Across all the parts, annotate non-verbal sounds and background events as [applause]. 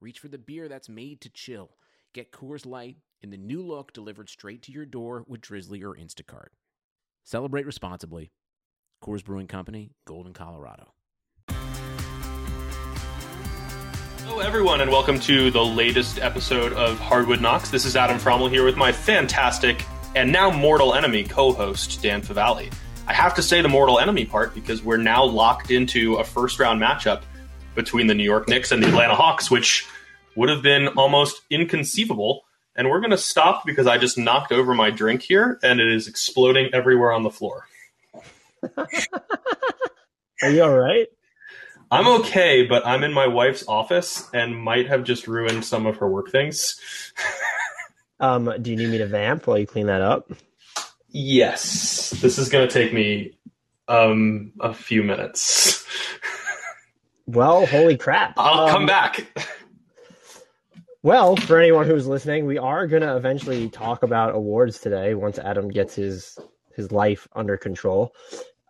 reach for the beer that's made to chill. Get Coors Light in the new look delivered straight to your door with Drizzly or Instacart. Celebrate responsibly. Coors Brewing Company, Golden, Colorado. Hello, everyone, and welcome to the latest episode of Hardwood Knocks. This is Adam Fromal here with my fantastic and now mortal enemy co host, Dan Favale. I have to say the mortal enemy part because we're now locked into a first round matchup between the New York Knicks and the Atlanta Hawks, which would have been almost inconceivable. And we're going to stop because I just knocked over my drink here and it is exploding everywhere on the floor. [laughs] Are you all right? I'm okay, but I'm in my wife's office and might have just ruined some of her work things. [laughs] Um, do you need me to vamp while you clean that up? Yes, this is going to take me um, a few minutes. [laughs] Well, holy crap! I'll Um, come back. Well, for anyone who's listening, we are going to eventually talk about awards today once Adam gets his his life under control.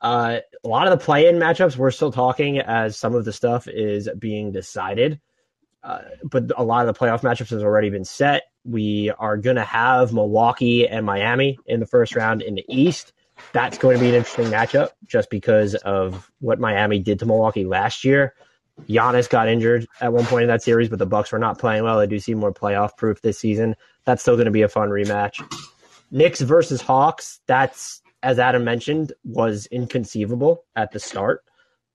Uh, a lot of the play-in matchups we're still talking as some of the stuff is being decided, uh, but a lot of the playoff matchups has already been set. We are going to have Milwaukee and Miami in the first round in the East. That's going to be an interesting matchup just because of what Miami did to Milwaukee last year. Giannis got injured at one point in that series, but the Bucks were not playing well. I do see more playoff proof this season. That's still going to be a fun rematch. Knicks versus Hawks. That's as Adam mentioned was inconceivable at the start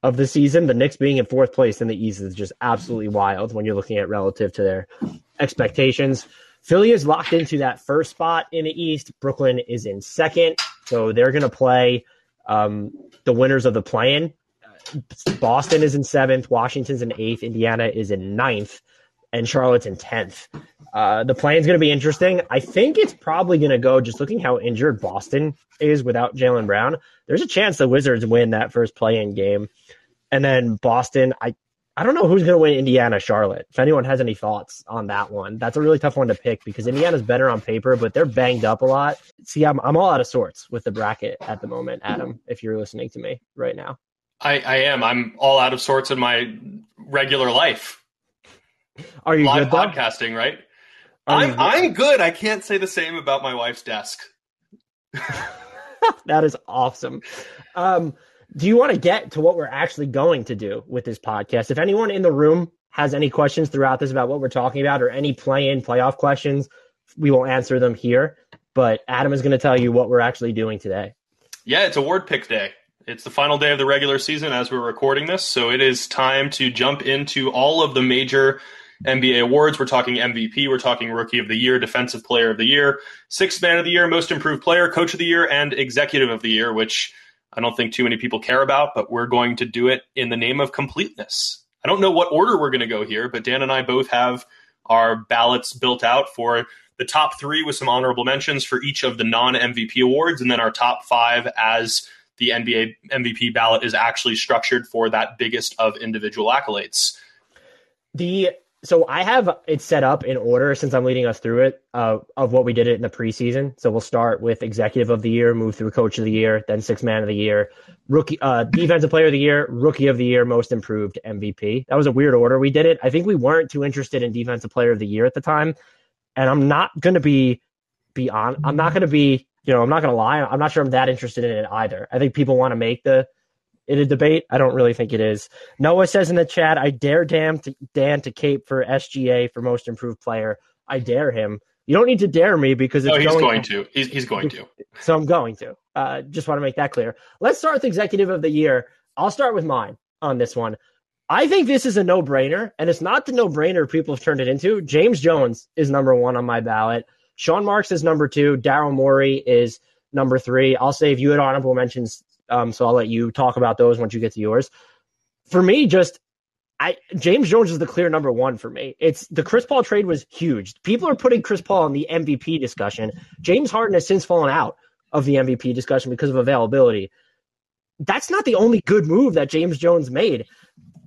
of the season. The Knicks being in fourth place in the East is just absolutely wild when you're looking at relative to their expectations. Philly is locked into that first spot in the East. Brooklyn is in second, so they're going to play um, the winners of the play-in. Boston is in seventh, Washington's in eighth, Indiana is in ninth, and Charlotte's in tenth. Uh, the play is going to be interesting. I think it's probably going to go just looking how injured Boston is without Jaylen Brown. There's a chance the Wizards win that first play-in game, and then Boston. I I don't know who's going to win Indiana Charlotte. If anyone has any thoughts on that one, that's a really tough one to pick because Indiana's better on paper, but they're banged up a lot. See, I'm I'm all out of sorts with the bracket at the moment, Adam. If you're listening to me right now. I, I am. I'm all out of sorts in my regular life. Are you Live good though? podcasting, right? Are I'm, I'm good. I can't say the same about my wife's desk. [laughs] that is awesome. Um, do you want to get to what we're actually going to do with this podcast? If anyone in the room has any questions throughout this about what we're talking about or any play in playoff questions, we will answer them here. But Adam is going to tell you what we're actually doing today. Yeah, it's award pick day. It's the final day of the regular season as we're recording this, so it is time to jump into all of the major NBA awards. We're talking MVP, we're talking Rookie of the Year, Defensive Player of the Year, Sixth Man of the Year, Most Improved Player, Coach of the Year, and Executive of the Year, which I don't think too many people care about, but we're going to do it in the name of completeness. I don't know what order we're going to go here, but Dan and I both have our ballots built out for the top three with some honorable mentions for each of the non MVP awards, and then our top five as the NBA MVP ballot is actually structured for that biggest of individual accolades. The so I have it set up in order since I'm leading us through it uh, of what we did it in the preseason. So we'll start with executive of the year, move through coach of the year, then six man of the year, rookie, uh, defensive player of the year, rookie of the year, most improved MVP. That was a weird order we did it. I think we weren't too interested in defensive player of the year at the time, and I'm not going to be be on. I'm not going to be. You know, I'm not going to lie. I'm not sure I'm that interested in it either. I think people want to make the it a debate. I don't really think it is. Noah says in the chat, I dare Dan to, Dan to cape for SGA for most improved player. I dare him. You don't need to dare me because it's No, he's going, going to. He's, he's going to. So I'm going to. Uh, just want to make that clear. Let's start with executive of the year. I'll start with mine on this one. I think this is a no brainer, and it's not the no brainer people have turned it into. James Jones is number one on my ballot. Sean Marks is number two. Daryl Morey is number three. I'll save you at honorable mentions, um, so I'll let you talk about those once you get to yours. For me, just I James Jones is the clear number one for me. It's the Chris Paul trade was huge. People are putting Chris Paul in the MVP discussion. James Harden has since fallen out of the MVP discussion because of availability. That's not the only good move that James Jones made.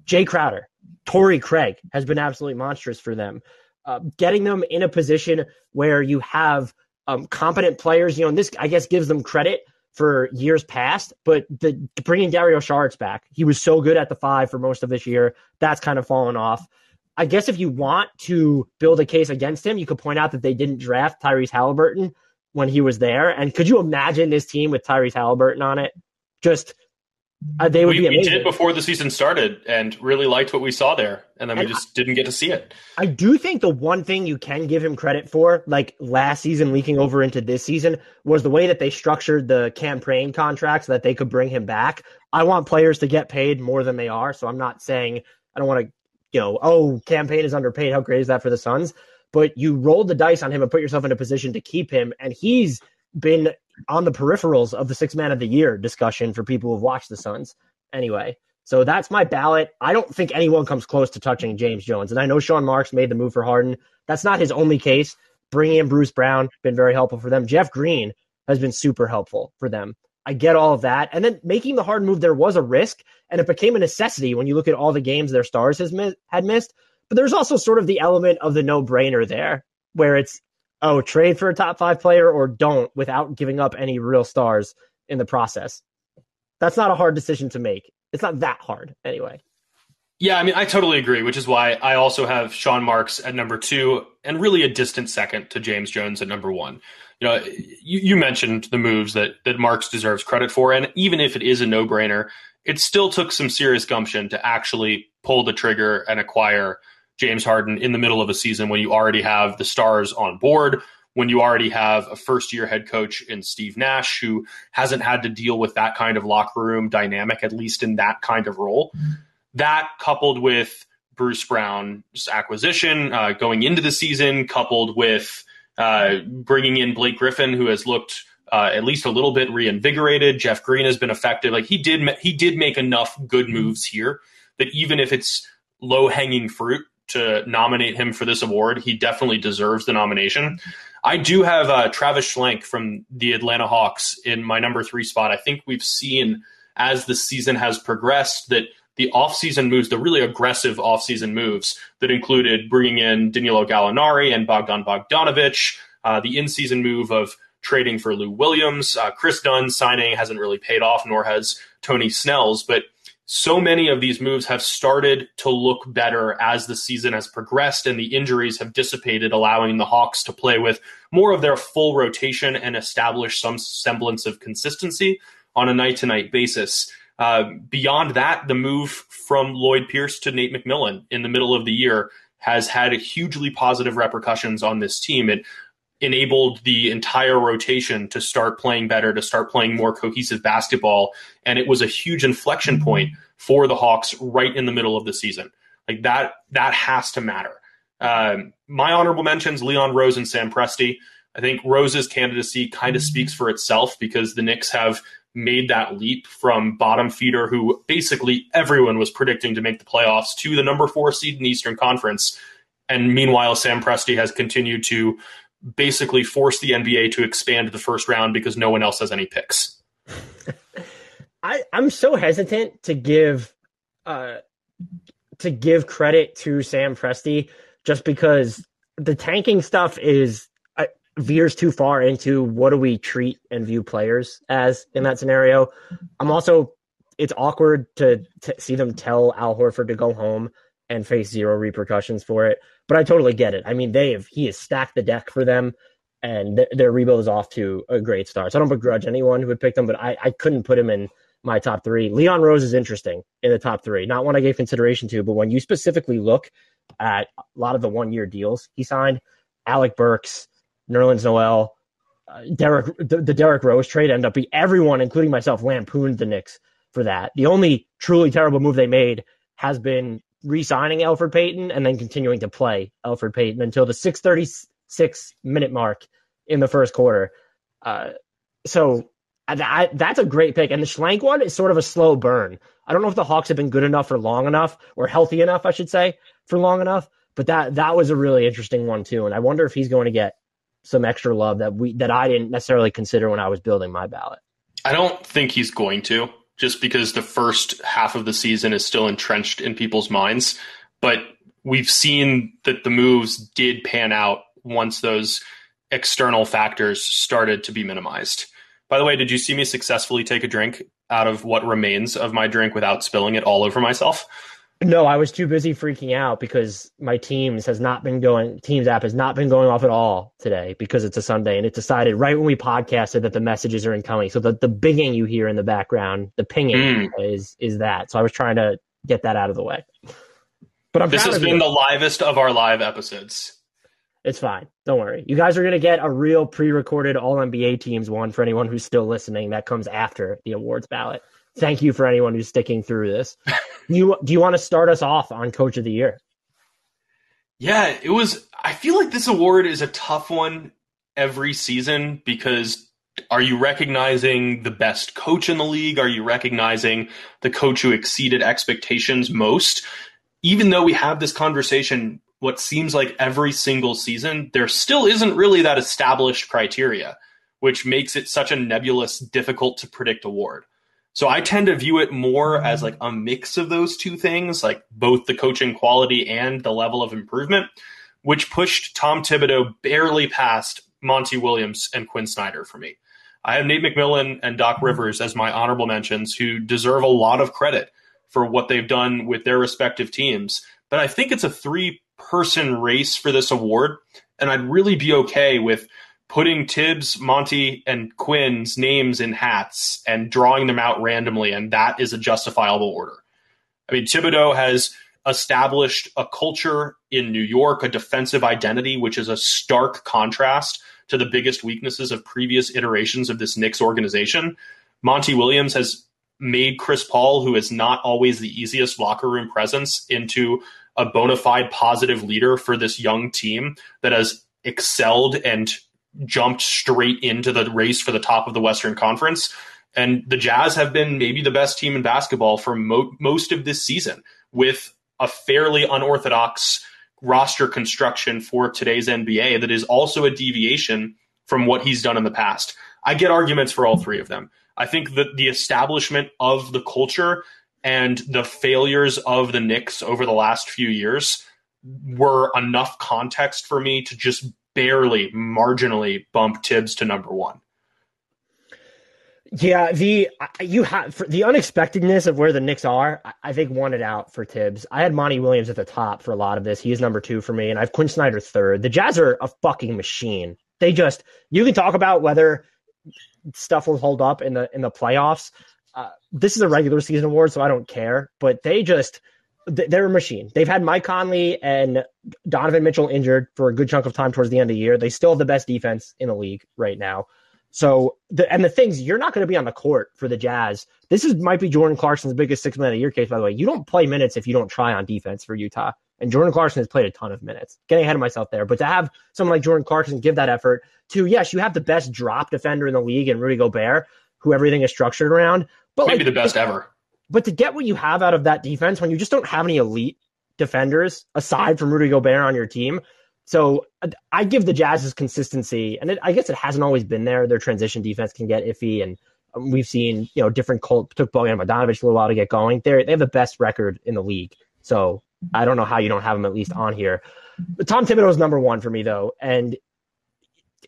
Jay Crowder, Torrey Craig has been absolutely monstrous for them. Uh, getting them in a position where you have um, competent players, you know, and this I guess gives them credit for years past, but the bringing Dario Saric back, he was so good at the five for most of this year. That's kind of fallen off. I guess if you want to build a case against him, you could point out that they didn't draft Tyrese Halliburton when he was there. And could you imagine this team with Tyrese Halliburton on it? Just uh, they would we, be amazing. We did before the season started and really liked what we saw there, and then and we just I, didn't get to see it. I do think the one thing you can give him credit for, like last season leaking over into this season, was the way that they structured the Cameron Payne contracts so that they could bring him back. I want players to get paid more than they are, so I'm not saying I don't want to, you know, oh, Cam Payne is underpaid. How great is that for the Suns? But you rolled the dice on him and put yourself in a position to keep him, and he's been on the peripherals of the six man of the year discussion for people who've watched the Suns anyway. So that's my ballot. I don't think anyone comes close to touching James Jones. And I know Sean Marks made the move for Harden. That's not his only case. Bringing in Bruce Brown, been very helpful for them. Jeff Green has been super helpful for them. I get all of that. And then making the hard move, there was a risk, and it became a necessity when you look at all the games their stars has mi- had missed. But there's also sort of the element of the no brainer there, where it's oh, trade for a top five player or don't without giving up any real stars in the process. That's not a hard decision to make. It's not that hard anyway. Yeah, I mean, I totally agree, which is why I also have Sean Marks at number two and really a distant second to James Jones at number one. You know, you, you mentioned the moves that, that Marks deserves credit for. And even if it is a no brainer, it still took some serious gumption to actually pull the trigger and acquire James Harden in the middle of a season when you already have the stars on board, when you already have a first year head coach in Steve Nash who hasn't had to deal with that kind of locker room dynamic, at least in that kind of role. That coupled with Bruce Brown's acquisition uh, going into the season, coupled with uh, bringing in Blake Griffin, who has looked uh, at least a little bit reinvigorated. Jeff Green has been effective. Like he did, he did make enough good moves here that even if it's low hanging fruit, to nominate him for this award. He definitely deserves the nomination. I do have uh, Travis Schlenk from the Atlanta Hawks in my number three spot. I think we've seen as the season has progressed that the offseason moves, the really aggressive offseason moves that included bringing in Danilo Gallinari and Bogdan Bogdanovic, uh, the in-season move of trading for Lou Williams, uh, Kris Dunn signing hasn't really paid off, nor has Tony Snell's, but – so many of these moves have started to look better as the season has progressed and the injuries have dissipated, allowing the Hawks to play with more of their full rotation and establish some semblance of consistency on a night to night basis. Uh, beyond that, the move from Lloyd Pierce to Nate McMillan in the middle of the year has had hugely positive repercussions on this team. It enabled the entire rotation to start playing better, to start playing more cohesive basketball. And it was a huge inflection point for the Hawks right in the middle of the season. Like that, that has to matter. Um, my honorable mentions: Leon Rose and Sam Presti. I think Rose's candidacy kind of speaks for itself because the Knicks have made that leap from bottom feeder, who basically everyone was predicting to make the playoffs, to the number four seed in the Eastern Conference. And meanwhile, Sam Presti has continued to basically force the NBA to expand the first round because no one else has any picks. [laughs] I, I'm so hesitant to give uh, to give credit to Sam Presti just because the tanking stuff is uh, veers too far into what do we treat and view players as in that scenario. I'm also it's awkward to, to see them tell Al Horford to go home and face zero repercussions for it. But I totally get it. I mean, they have he has stacked the deck for them, and th- their rebuild is off to a great start. So I don't begrudge anyone who would pick them, but I, I couldn't put him in my top three. Leon Rose is interesting in the top three, not one I gave consideration to, but when you specifically look at a lot of the one year deals he signed, Alec Burks, Nerlens Noel, uh, Derek, the, the Derrick Rose trade ended up being everyone, including myself, lampooned the Knicks for that. The only truly terrible move they made has been re-signing Elfrid Payton and then continuing to play Alfred Payton until the 636 minute mark in the first quarter. Uh, so I, that's a great pick. And the Schlenk one is sort of a slow burn. I don't know if the Hawks have been good enough for long enough, or healthy enough, I should say, for long enough. But that that was a really interesting one too. And I wonder if he's going to get some extra love that we that I didn't necessarily consider when I was building my ballot. I don't think he's going to, just because the first half of the season is still entrenched in people's minds. But we've seen that the moves did pan out once those external factors started to be minimized. By the way, did you see me successfully take a drink out of what remains of my drink without spilling it all over myself? No, I was too busy freaking out because my Teams has not been going. Teams app has not been going off at all today because it's a Sunday, and it decided right when we podcasted that the messages are incoming. So the the binging you hear in the background, the pinging mm. is is that. So I was trying to get that out of the way. But I'm this has been you. the livest of our live episodes. It's fine. Don't worry. You guys are going to get a real pre-recorded All NBA teams one for anyone who's still listening. That comes after the awards ballot. Thank you for anyone who's sticking through this. you do you want to start us off on Coach of the Year? Yeah, it was. I feel like this award is a tough one every season because are you recognizing the best coach in the league? Are you recognizing the coach who exceeded expectations most? Even though we have this conversation what seems like every single season, there still isn't really that established criteria, which makes it such a nebulous, difficult to predict award. So I tend to view it more as like a mix of those two things, like both the coaching quality and the level of improvement, which pushed Tom Thibodeau barely past Monty Williams and Quin Snyder for me. I have Nate McMillan and Doc Rivers as my honorable mentions who deserve a lot of credit for what they've done with their respective teams. But I think it's a three person race for this award. And I'd really be okay with putting Thibs, Monty, and Quin's names in hats and drawing them out randomly, and that is a justifiable order. I mean, Thibodeau has established a culture in New York, a defensive identity, which is a stark contrast to the biggest weaknesses of previous iterations of this Knicks organization. Monty Williams has made Chris Paul, who is not always the easiest locker room presence, into a bona fide positive leader for this young team that has excelled and jumped straight into the race for the top of the Western Conference. And the Jazz have been maybe the best team in basketball for mo- most of this season with a fairly unorthodox roster construction for today's NBA that is also a deviation from what he's done in the past. I get arguments for all three of them. I think that the establishment of the culture and the failures of the Knicks over the last few years were enough context for me to just barely, marginally bump Thibs to number one. Yeah, the you have the unexpectedness of where the Knicks are. I think wanted out for Thibs. I had Monty Williams at the top for a lot of this. He is number two for me, and I have Quin Snyder third. The Jazz are a fucking machine. They just you can talk about whether stuff will hold up in the in the playoffs. Uh, this is a regular season award, so I don't care. But they just they're a machine. They've had Mike Conley and Donovan Mitchell injured for a good chunk of time towards the end of the year. They still have the best defense in the league right now. So, the, and the things you're not going to be on the court for the Jazz. This is might be Jordan Clarkson's biggest six minute of the year case, by the way. You don't play minutes if you don't try on defense for Utah. And Jordan Clarkson has played a ton of minutes. Getting ahead of myself there, but to have someone like Jordan Clarkson give that effort to yes, you have the best drop defender in the league and Rudy Gobert, who everything is structured around. But maybe like, the best ever. But to get what you have out of that defense when you just don't have any elite defenders aside from Rudy Gobert on your team. So I give the Jazz's consistency, and it, I guess it hasn't always been there. Their transition defense can get iffy, and um, we've seen you know different Colt took Bogdan Bogdanovich a little while to get going. They they have the best record in the league, so I don't know how you don't have them at least on here. But Tom Thibodeau is number one for me though, and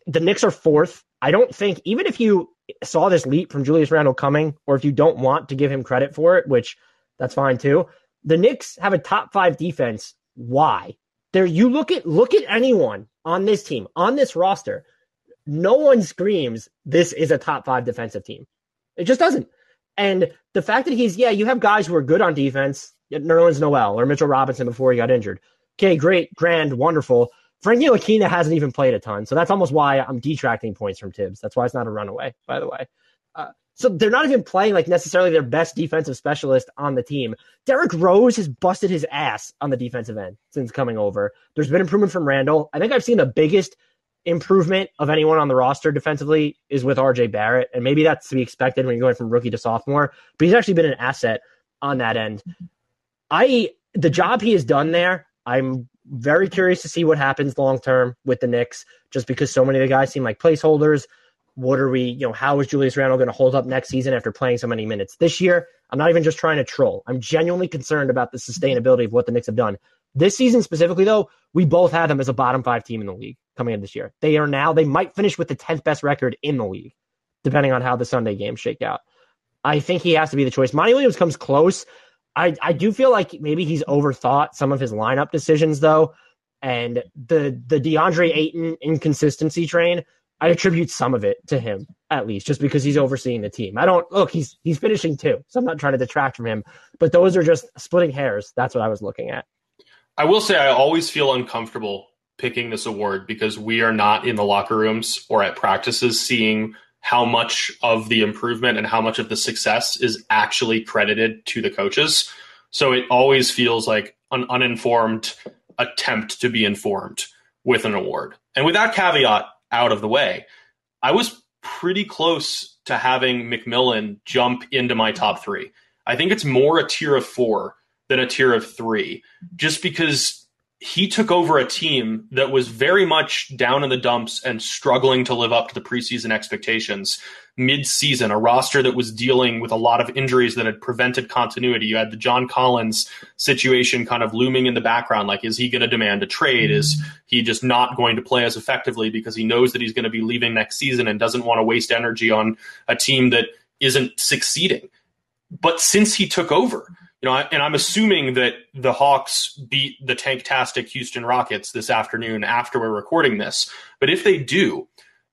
the Knicks are fourth. I don't think even if you saw this leap from Julius Randle coming, or if you don't want to give him credit for it, which that's fine too. The Knicks have a top five defense. Why? There, you look at look at anyone on this team on this roster. No one screams this is a top five defensive team. It just doesn't. And the fact that he's yeah, you have guys who are good on defense, Nerlens Noel or Mitchell Robinson before he got injured. Okay, great, grand, wonderful. Frank Ntilikina hasn't even played a ton, so that's almost why I'm detracting points from Thibs. That's why it's not a runaway, by the way. Uh, so they're not even playing like necessarily their best defensive specialist on the team. Derrick Rose has busted his ass on the defensive end since coming over. There's been improvement from Randle. I think I've seen the biggest improvement of anyone on the roster defensively is with RJ Barrett. And maybe that's to be expected when you're going from rookie to sophomore, but he's actually been an asset on that end. I the job he has done there, I'm very curious to see what happens long term with the Knicks, just because so many of the guys seem like placeholders. What are we, you know, how is Julius Randle going to hold up next season after playing so many minutes this year? I'm not even just trying to troll. I'm genuinely concerned about the sustainability of what the Knicks have done. This season specifically, though, we both had them as a bottom five team in the league coming in this year. They are now, they might finish with the 10th best record in the league, depending on how the Sunday games shake out. I think he has to be the choice. Monty Williams comes close. I, I do feel like maybe he's overthought some of his lineup decisions, though. And the the DeAndre Ayton inconsistency train, I attribute some of it to him, at least, just because he's overseeing the team. I don't look, he's he's finishing too, so I'm not trying to detract from him. But those are just splitting hairs. That's what I was looking at. I will say I always feel uncomfortable picking this award because we are not in the locker rooms or at practices seeing how much of the improvement and how much of the success is actually credited to the coaches. So it always feels like an uninformed attempt to be informed with an award. And with that caveat out of the way, I was pretty close to having McMillan jump into my top three. I think it's more a tier of four than a tier of three, just because he took over a team that was very much down in the dumps and struggling to live up to the preseason expectations mid-season a roster that was dealing with a lot of injuries that had prevented continuity. You had the john collins situation kind of looming in the background like is he going to demand a trade? Is he just not going to play as effectively because he knows that he's going to be leaving next season and doesn't want to waste energy on a team that isn't succeeding? But since he took over you know, and I'm assuming that the Hawks beat the tanktastic Houston Rockets this afternoon after we're recording this. But if they do,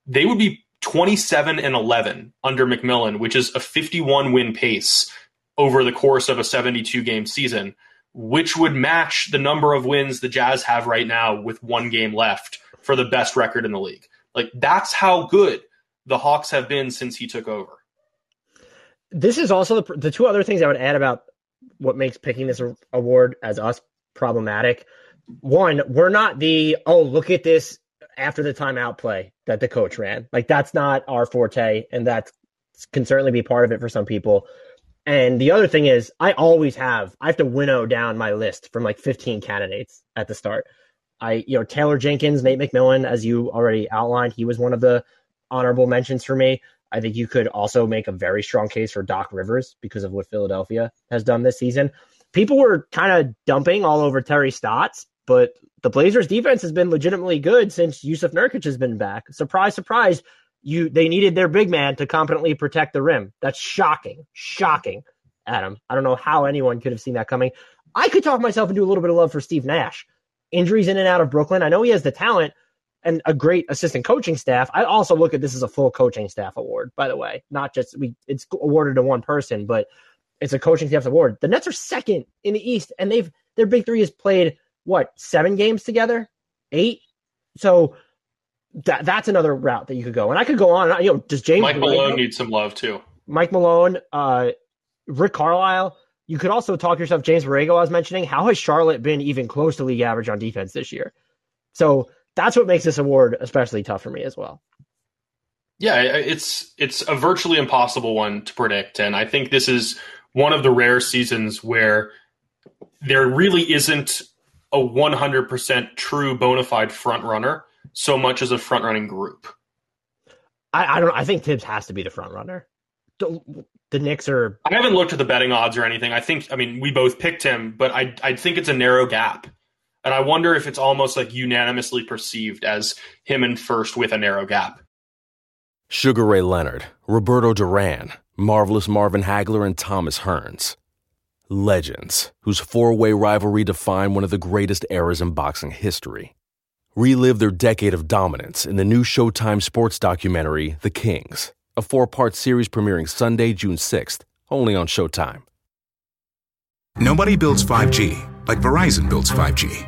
they would be 27 and 11 under McMillan, which is a 51 win pace over the course of a 72 game season, which would match the number of wins the Jazz have right now with one game left for the best record in the league. Like that's how good the Hawks have been since he took over. This is also the, the two other things I would add about what makes picking this award as us problematic. One, we're not the oh look at this after the timeout play that the coach ran. Like that's not our forte, and that can certainly be part of it for some people. And the other thing is, I always have I have to winnow down my list from like 15 candidates at the start. I you know Taylor Jenkins, Nate McMillan, as you already outlined, he was one of the honorable mentions for me. I think you could also make a very strong case for Doc Rivers because of what Philadelphia has done this season. People were kind of dumping all over Terry Stotts, but the Blazers defense has been legitimately good since Yusuf Nurkic has been back. Surprise, surprise. You they needed their big man to competently protect the rim. That's shocking. Shocking, Adam. I don't know how anyone could have seen that coming. I could talk myself into a little bit of love for Steve Nash. Injuries in and out of Brooklyn. I know he has the talent, and a great assistant coaching staff. I also look at this as a full coaching staff award, by the way, not just we it's awarded to one person, but it's a coaching staff award. The Nets are second in the East, and they've their big three has played what seven games together, eight. So that that's another route that you could go, and I could go on. You know, does James Mike Malone need some love too? Mike Malone, uh, Rick Carlisle. You could also talk yourself, James Borrego. I was mentioning. How has Charlotte been even close to league average on defense this year? So that's what makes this award especially tough for me as well. Yeah, it's it's a virtually impossible one to predict, and I think this is one of the rare seasons where there really isn't a 100% true bona fide front runner so much as a front running group. I, I don't. I think Thibs has to be the front runner. The, the Knicks are. I haven't looked at the betting odds or anything. I think. I mean, we both picked him, but I I think it's a narrow gap. And I wonder if it's almost like unanimously perceived as him in first with a narrow gap. Sugar Ray Leonard, Roberto Duran, Marvelous Marvin Hagler, and Thomas Hearns. Legends, whose four way rivalry defined one of the greatest eras in boxing history. Relive their decade of dominance in the new Showtime sports documentary, The Kings, a four part series premiering Sunday, June 6th, only on Showtime. Nobody builds 5G like Verizon builds 5G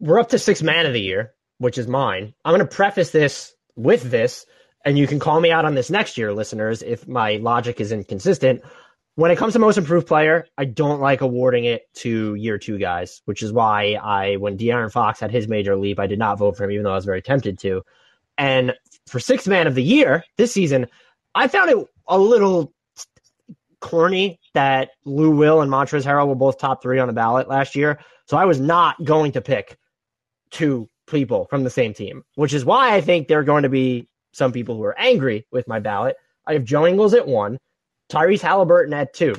We're up to six man of the year, which is mine. I'm going to preface this with this, and you can call me out on this next year, listeners, if my logic is inconsistent. When it comes to most improved player, I don't like awarding it to year two guys, which is why I, when De'Aaron Fox had his major leap, I did not vote for him, even though I was very tempted to. And for sixth man of the year this season, I found it a little corny that Lou Will and Montrezl Harrell were both top three on the ballot last year. So I was not going to pick two people from the same team, which is why I think there are going to be some people who are angry with my ballot. I have Joe Ingles at one, Tyrese Halliburton at two,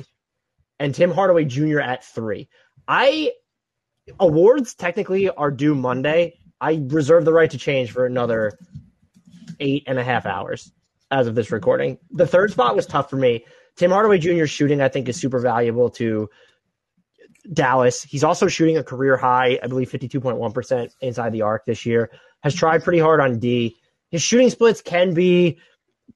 and Tim Hardaway Jr. at three. I awards technically are due Monday. I reserve the right to change for another eight and a half hours as of this recording. The third spot was tough for me. Tim Hardaway Jr. shooting, I think, is super valuable to Dallas. He's also shooting a career high, I believe 52.1% inside the arc this year. Has tried pretty hard on D. His shooting splits can be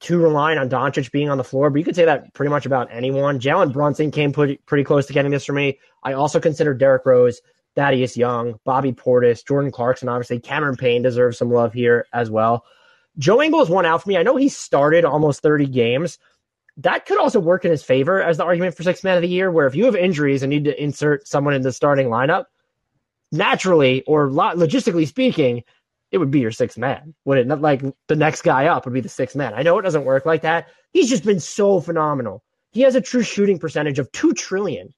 too reliant on Doncic being on the floor, but you could say that pretty much about anyone. Jalen Brunson came pretty, pretty close to getting this for me. I also consider Derrick Rose, Thaddeus Young, Bobby Portis, Jordan Clarkson, obviously. Cameron Payne deserves some love here as well. Joe Ingles won out for me. I know he started almost 30 games. That could also work in his favor as the argument for six man of the year, where if you have injuries and need to insert someone in the starting lineup, naturally or logistically speaking, it would be your sixth man. Would it not like the next guy up would be the sixth man? I know it doesn't work like that. He's just been so phenomenal. He has a true shooting percentage of two trillion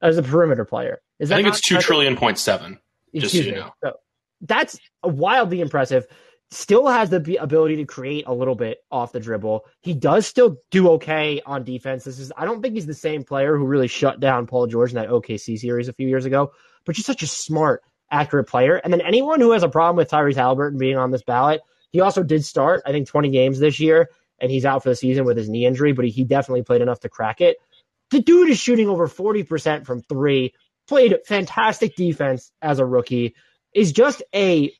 as a perimeter player. Is that I think it's two trillion point seven. Just so you know. So that's wildly impressive still has the ability to create a little bit off the dribble. He does still do okay on defense. This is I don't think he's the same player who really shut down Paul George in that OKC series a few years ago, but just such a smart, accurate player. And then anyone who has a problem with Tyrese Halliburton being on this ballot, he also did start, I think, 20 games this year, and he's out for the season with his knee injury, but he, he definitely played enough to crack it. The dude is shooting over 40% from three, played fantastic defense as a rookie, is just a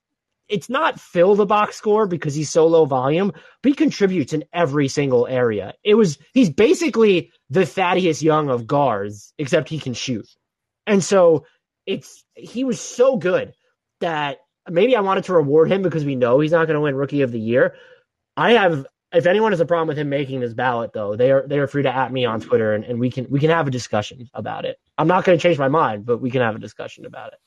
it's not fill the box score because he's so low volume, but he contributes in every single area. It was he's basically the Thaddeus Young of guards, except he can shoot. And so it's he was so good that maybe I wanted to reward him because we know he's not going to win rookie of the year. I have if anyone has a problem with him making this ballot though, they are they are free to at me on Twitter and, and we can we can have a discussion about it. I'm not going to change my mind, but we can have a discussion about it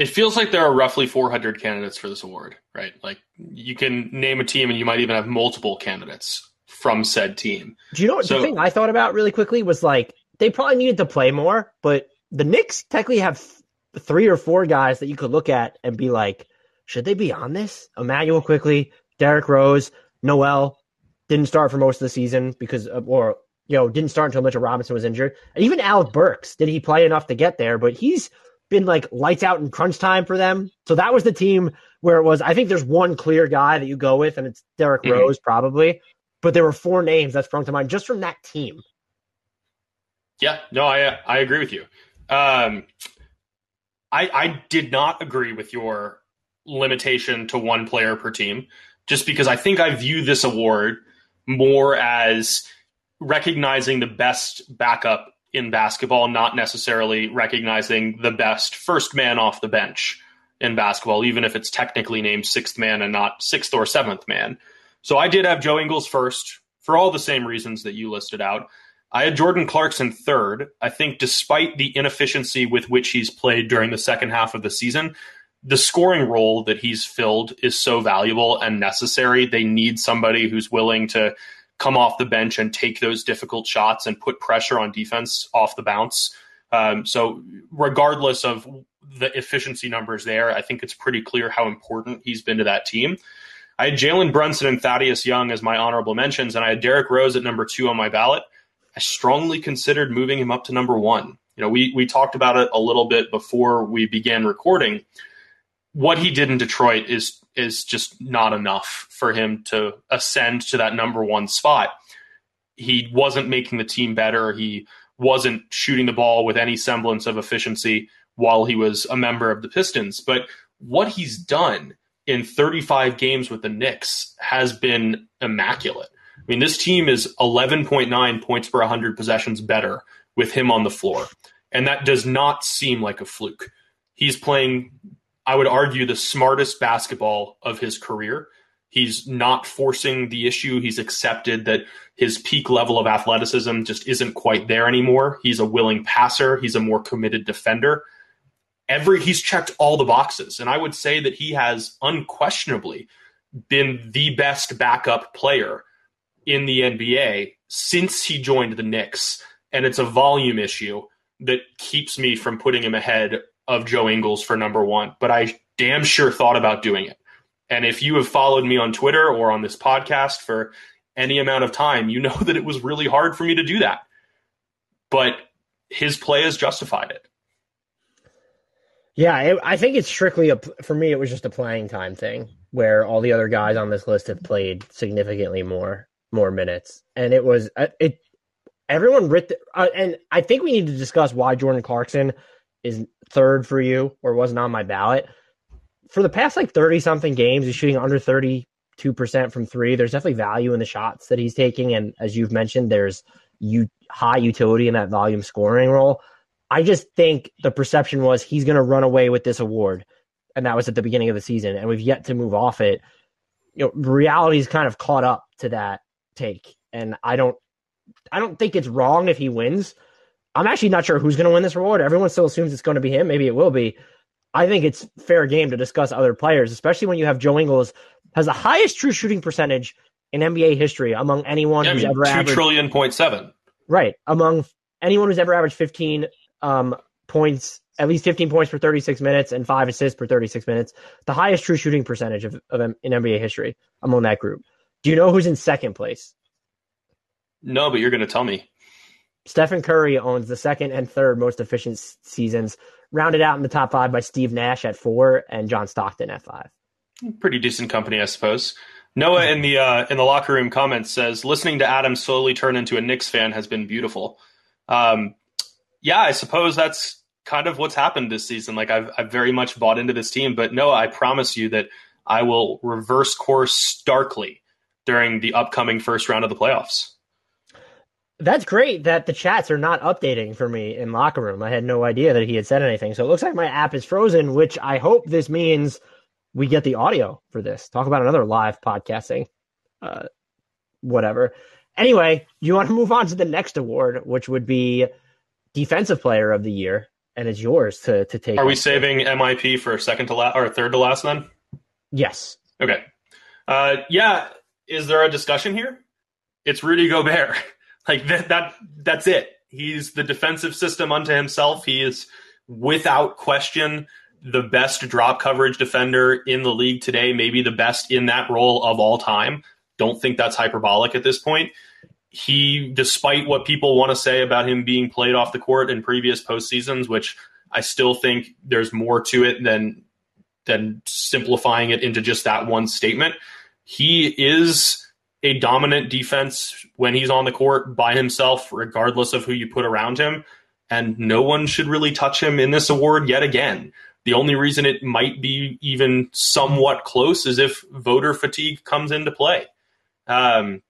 it feels like there are roughly 400 candidates for this award, right? Like you can name a team and you might even have multiple candidates from said team. Do you know what so, the thing I thought about really quickly was like they probably needed to play more, but the Knicks technically have three or four guys that you could look at and be like, should they be on this? Immanuel Quickley, Derrick Rose, Noel didn't start for most of the season because of, or you know didn't start until Mitchell Robinson was injured. And even Alec Burks, did he play enough to get there? But he's been like lights out in crunch time for them. So that was the team where it was. I think there's one clear guy that you go with, and it's Derrick mm-hmm. Rose probably. But there were four names that sprung to mind just from that team. Yeah, no, I I agree with you. Um, I I did not agree with your limitation to one player per team, just because I think I view this award more as recognizing the best backup in basketball, not necessarily recognizing the best first man off the bench in basketball, even if it's technically named sixth man and not sixth or seventh man. So I did have Joe Ingles first for all the same reasons that you listed out. I had Jordan Clarkson third. I think despite the inefficiency with which he's played during the second half of the season, the scoring role that he's filled is so valuable and necessary. They need somebody who's willing to come off the bench and take those difficult shots and put pressure on defense off the bounce. Um, so, regardless of the efficiency numbers there, I think it's pretty clear how important he's been to that team. I had Jalen Brunson and Thaddeus Young as my honorable mentions, and I had Derrick Rose at number two on my ballot. I strongly considered moving him up to number one. You know, we we talked about it a little bit before we began recording. What he did in Detroit is is just not enough for him to ascend to that number one spot. He wasn't making the team better. He wasn't shooting the ball with any semblance of efficiency while he was a member of the Pistons. But what he's done in 35 games with the Knicks has been immaculate. I mean, this team is 11.9 points per 100 possessions better with him on the floor. And that does not seem like a fluke. He's playing, I would argue, the smartest basketball of his career. He's not forcing the issue. He's accepted that his peak level of athleticism just isn't quite there anymore. He's a willing passer. He's a more committed defender. Every he's checked all the boxes, and I would say that he has unquestionably been the best backup player in the NBA since he joined the Knicks. And it's a volume issue that keeps me from putting him ahead of Joe Ingles for number one. But I damn sure thought about doing it. And if you have followed me on Twitter or on this podcast for any amount of time, you know [laughs] that it was really hard for me to do that. But his play has justified it. Yeah, it, I think it's strictly a for me. It was just a playing time thing where all the other guys on this list have played significantly more more minutes, and it was uh, it. Everyone ripped, uh, and I think we need to discuss why Jordan Clarkson is third for you or wasn't on my ballot for the past like 30 something games, he's shooting under 32% from three. There's definitely value in the shots that he's taking. And as you've mentioned, there's you high utility in that volume scoring role. I just think the perception was he's going to run away with this award. And that was at the beginning of the season. And we've yet to move off it. You know, reality's kind of caught up to that take. And I don't, I don't think it's wrong if he wins. I'm actually not sure who's going to win this award. Everyone still assumes it's going to be him. Maybe it will be. I think it's fair game to discuss other players, especially when you have Joe Ingles has the highest true shooting percentage in NBA history among anyone yeah, who's I mean, ever two averaged trillion point seven. Right among anyone who's ever averaged fifteen um, points, at least fifteen points per thirty six minutes, and five assists per thirty six minutes. The highest true shooting percentage of, of in NBA history among that group. Do you know who's in second place? No, but you're going to tell me. Stephen Curry owns the second and third most efficient seasons rounded out in the top five by Steve Nash at four and John Stockton at five. Pretty decent company, I suppose. Noah in the uh, in the locker room comments says listening to Adam slowly turn into a Knicks fan has been beautiful. Um, yeah, I suppose that's kind of what's happened this season. Like I've I've very much bought into this team, but Noah, I promise you that I will reverse course starkly during the upcoming first round of the playoffs. That's great that the chats are not updating for me in locker room. I had no idea that he had said anything. So it looks like my app is frozen, which I hope this means we get the audio for this. Talk about another live podcasting. Uh, whatever. Anyway, you want to move on to the next award, which would be Defensive Player of the Year, and it's yours to to take. Are we saving MIP for second to last or third to last then? Yes. Okay. Uh, yeah. Is there a discussion here? It's Rudy Gobert. [laughs] Like that, that that's it. He's the defensive system unto himself. He is without question the best drop coverage defender in the league today, maybe the best in that role of all time. Don't think that's hyperbolic at this point. He, despite what people want to say about him being played off the court in previous postseasons, which I still think there's more to it than than simplifying it into just that one statement. He is a dominant defense when he's on the court by himself, regardless of who you put around him. And no one should really touch him in this award yet again. The only reason it might be even somewhat close is if voter fatigue comes into play. Um,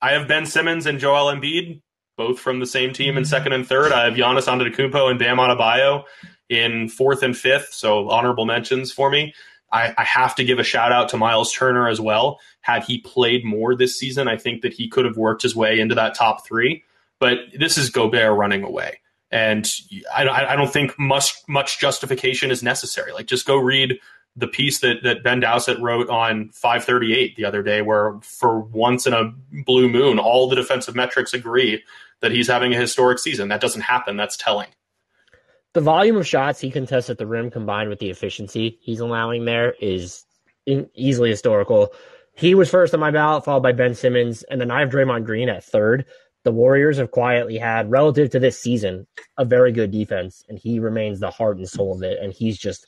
I have Ben Simmons and Joel Embiid, both from the same team in second and third. I have Giannis Antetokounmpo and Bam Adebayo in fourth and fifth, so honorable mentions for me. I, I, have to give a shout out to Miles Turner as well. Had he played more this season, I think that he could have worked his way into that top three. But this is Gobert running away. And I, I don't think much much justification is necessary. Like just go read the piece that, that Ben Dowsett wrote on 538 the other day, where for once in a blue moon, all the defensive metrics agree that he's having a historic season. That doesn't happen. That's telling the volume of shots he contests at the rim combined with the efficiency he's allowing there is in, easily historical. He was first on my ballot, followed by Ben Simmons, and then I have Draymond Green at third. The Warriors have quietly had, relative to this season, a very good defense, and he remains the heart and soul of it. And he's just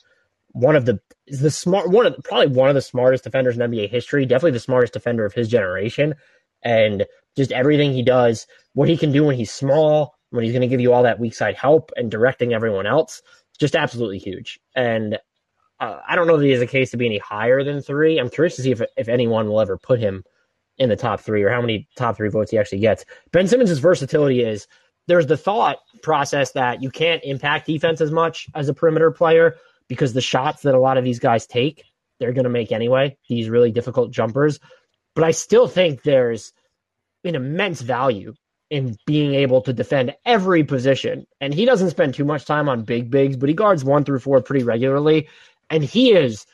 one of the the smart one of probably one of the smartest defenders in NBA history. Definitely the smartest defender of his generation, and just everything he does, what he can do when he's small, when he's going to give you all that weak side help and directing everyone else, just absolutely huge. And uh, I don't know that he has a case to be any higher than three. I'm curious to see if if anyone will ever put him in the top three or how many top three votes he actually gets. Ben Simmons' versatility is there's the thought process that you can't impact defense as much as a perimeter player because the shots that a lot of these guys take, they're going to make anyway, these really difficult jumpers. But I still think there's an immense value in being able to defend every position. And he doesn't spend too much time on big bigs, but he guards one through four pretty regularly. And he is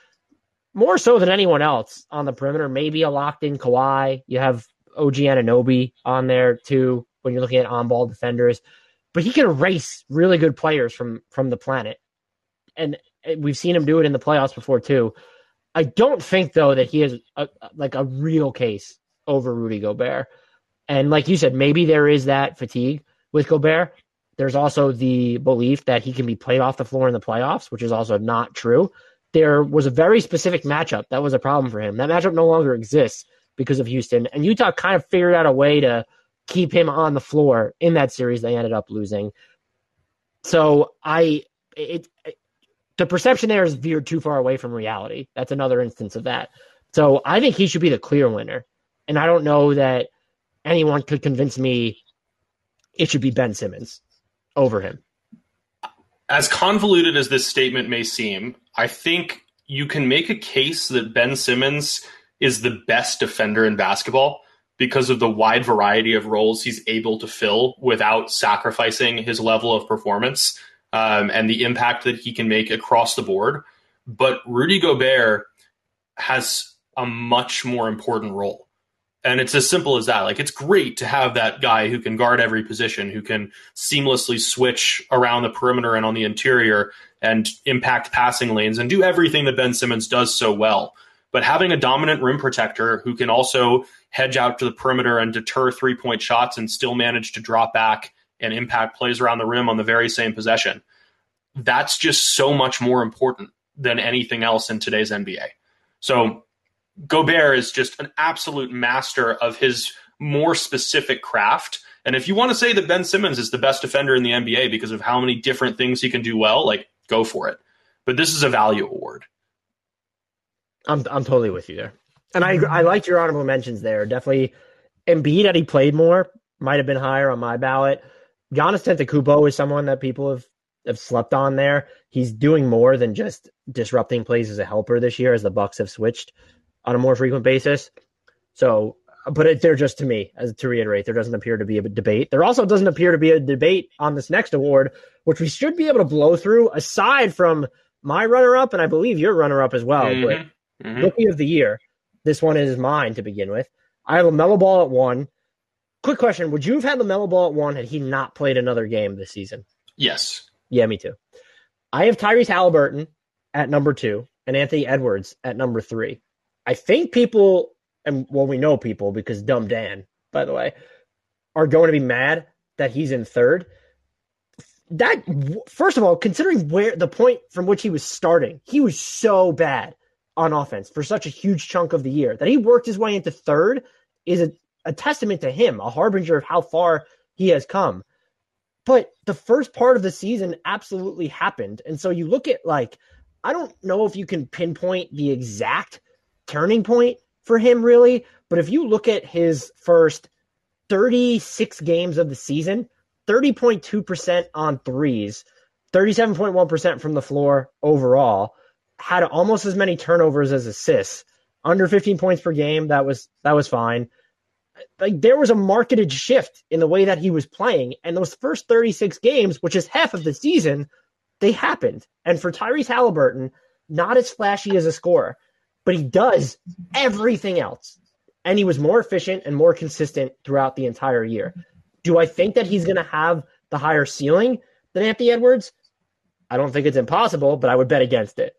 more so than anyone else on the perimeter, maybe a locked in Kawhi. You have OG Anunoby on there too when you're looking at on ball defenders. But he can erase really good players from from the planet. And we've seen him do it in the playoffs before too. I don't think though that he has a, like a real case over Rudy Gobert. And like you said, maybe there is that fatigue with Gobert. There's also the belief that he can be played off the floor in the playoffs, which is also not true. There was a very specific matchup that was a problem for him. That matchup no longer exists because of Houston. And Utah kind of figured out a way to keep him on the floor in that series. They ended up losing. So I, it, it the perception there is veered too far away from reality. That's another instance of that. So I think he should be the clear winner. And I don't know that anyone could convince me it should be Ben Simmons over him. As convoluted as this statement may seem, I think you can make a case that Ben Simmons is the best defender in basketball because of the wide variety of roles he's able to fill without sacrificing his level of performance um, and the impact that he can make across the board. But Rudy Gobert has a much more important role. And it's as simple as that. Like, it's great to have that guy who can guard every position, who can seamlessly switch around the perimeter and on the interior and impact passing lanes and do everything that Ben Simmons does so well. But having a dominant rim protector who can also hedge out to the perimeter and deter three point shots and still manage to drop back and impact plays around the rim on the very same possession. That's just so much more important than anything else in today's NBA. So Gobert is just an absolute master of his more specific craft. And if you want to say that Ben Simmons is the best defender in the NBA because of how many different things he can do well, like go for it. But this is a value award. I'm I'm totally with you there, and I I liked your honorable mentions there. Definitely, Embiid had he played more might have been higher on my ballot. Giannis Antetokounmpo is someone that people have, have slept on there. He's doing more than just disrupting plays as a helper this year, as the Bucks have switched on a more frequent basis. So, but it, there just to me, as to reiterate, there doesn't appear to be a debate. There also doesn't appear to be a debate on this next award, which we should be able to blow through. Aside from my runner-up, and I believe your runner-up as well, mm-hmm. but mm-hmm. rookie of the year. This one is mine to begin with. I have LaMelo Ball at one. Quick question: Would you have had the LaMelo Ball at one had he not played another game this season? Yes. Yeah, me too. I have Tyrese Halliburton at number two and Anthony Edwards at number three. I think people, and well, we know people because Dumb Dan, by the way, are going to be mad that he's in third. That first of all, considering where the point from which he was starting, he was so bad on offense for such a huge chunk of the year that he worked his way into third is a a testament to him, a harbinger of how far he has come. But the first part of the season absolutely happened. And so you look at like, I don't know if you can pinpoint the exact turning point for him really, but if you look at his first 36 games of the season, 30.2% on threes, 37.1% from the floor overall, had almost as many turnovers as assists, under 15 points per game. That was that was fine like there was a marketed shift in the way that he was playing. And those first 36 games, which is half of the season, they happened. And for Tyrese Halliburton, not as flashy as a scorer, but he does everything else. And he was more efficient and more consistent throughout the entire year. Do I think that he's going to have the higher ceiling than Anthony Edwards? I don't think it's impossible, but I would bet against it.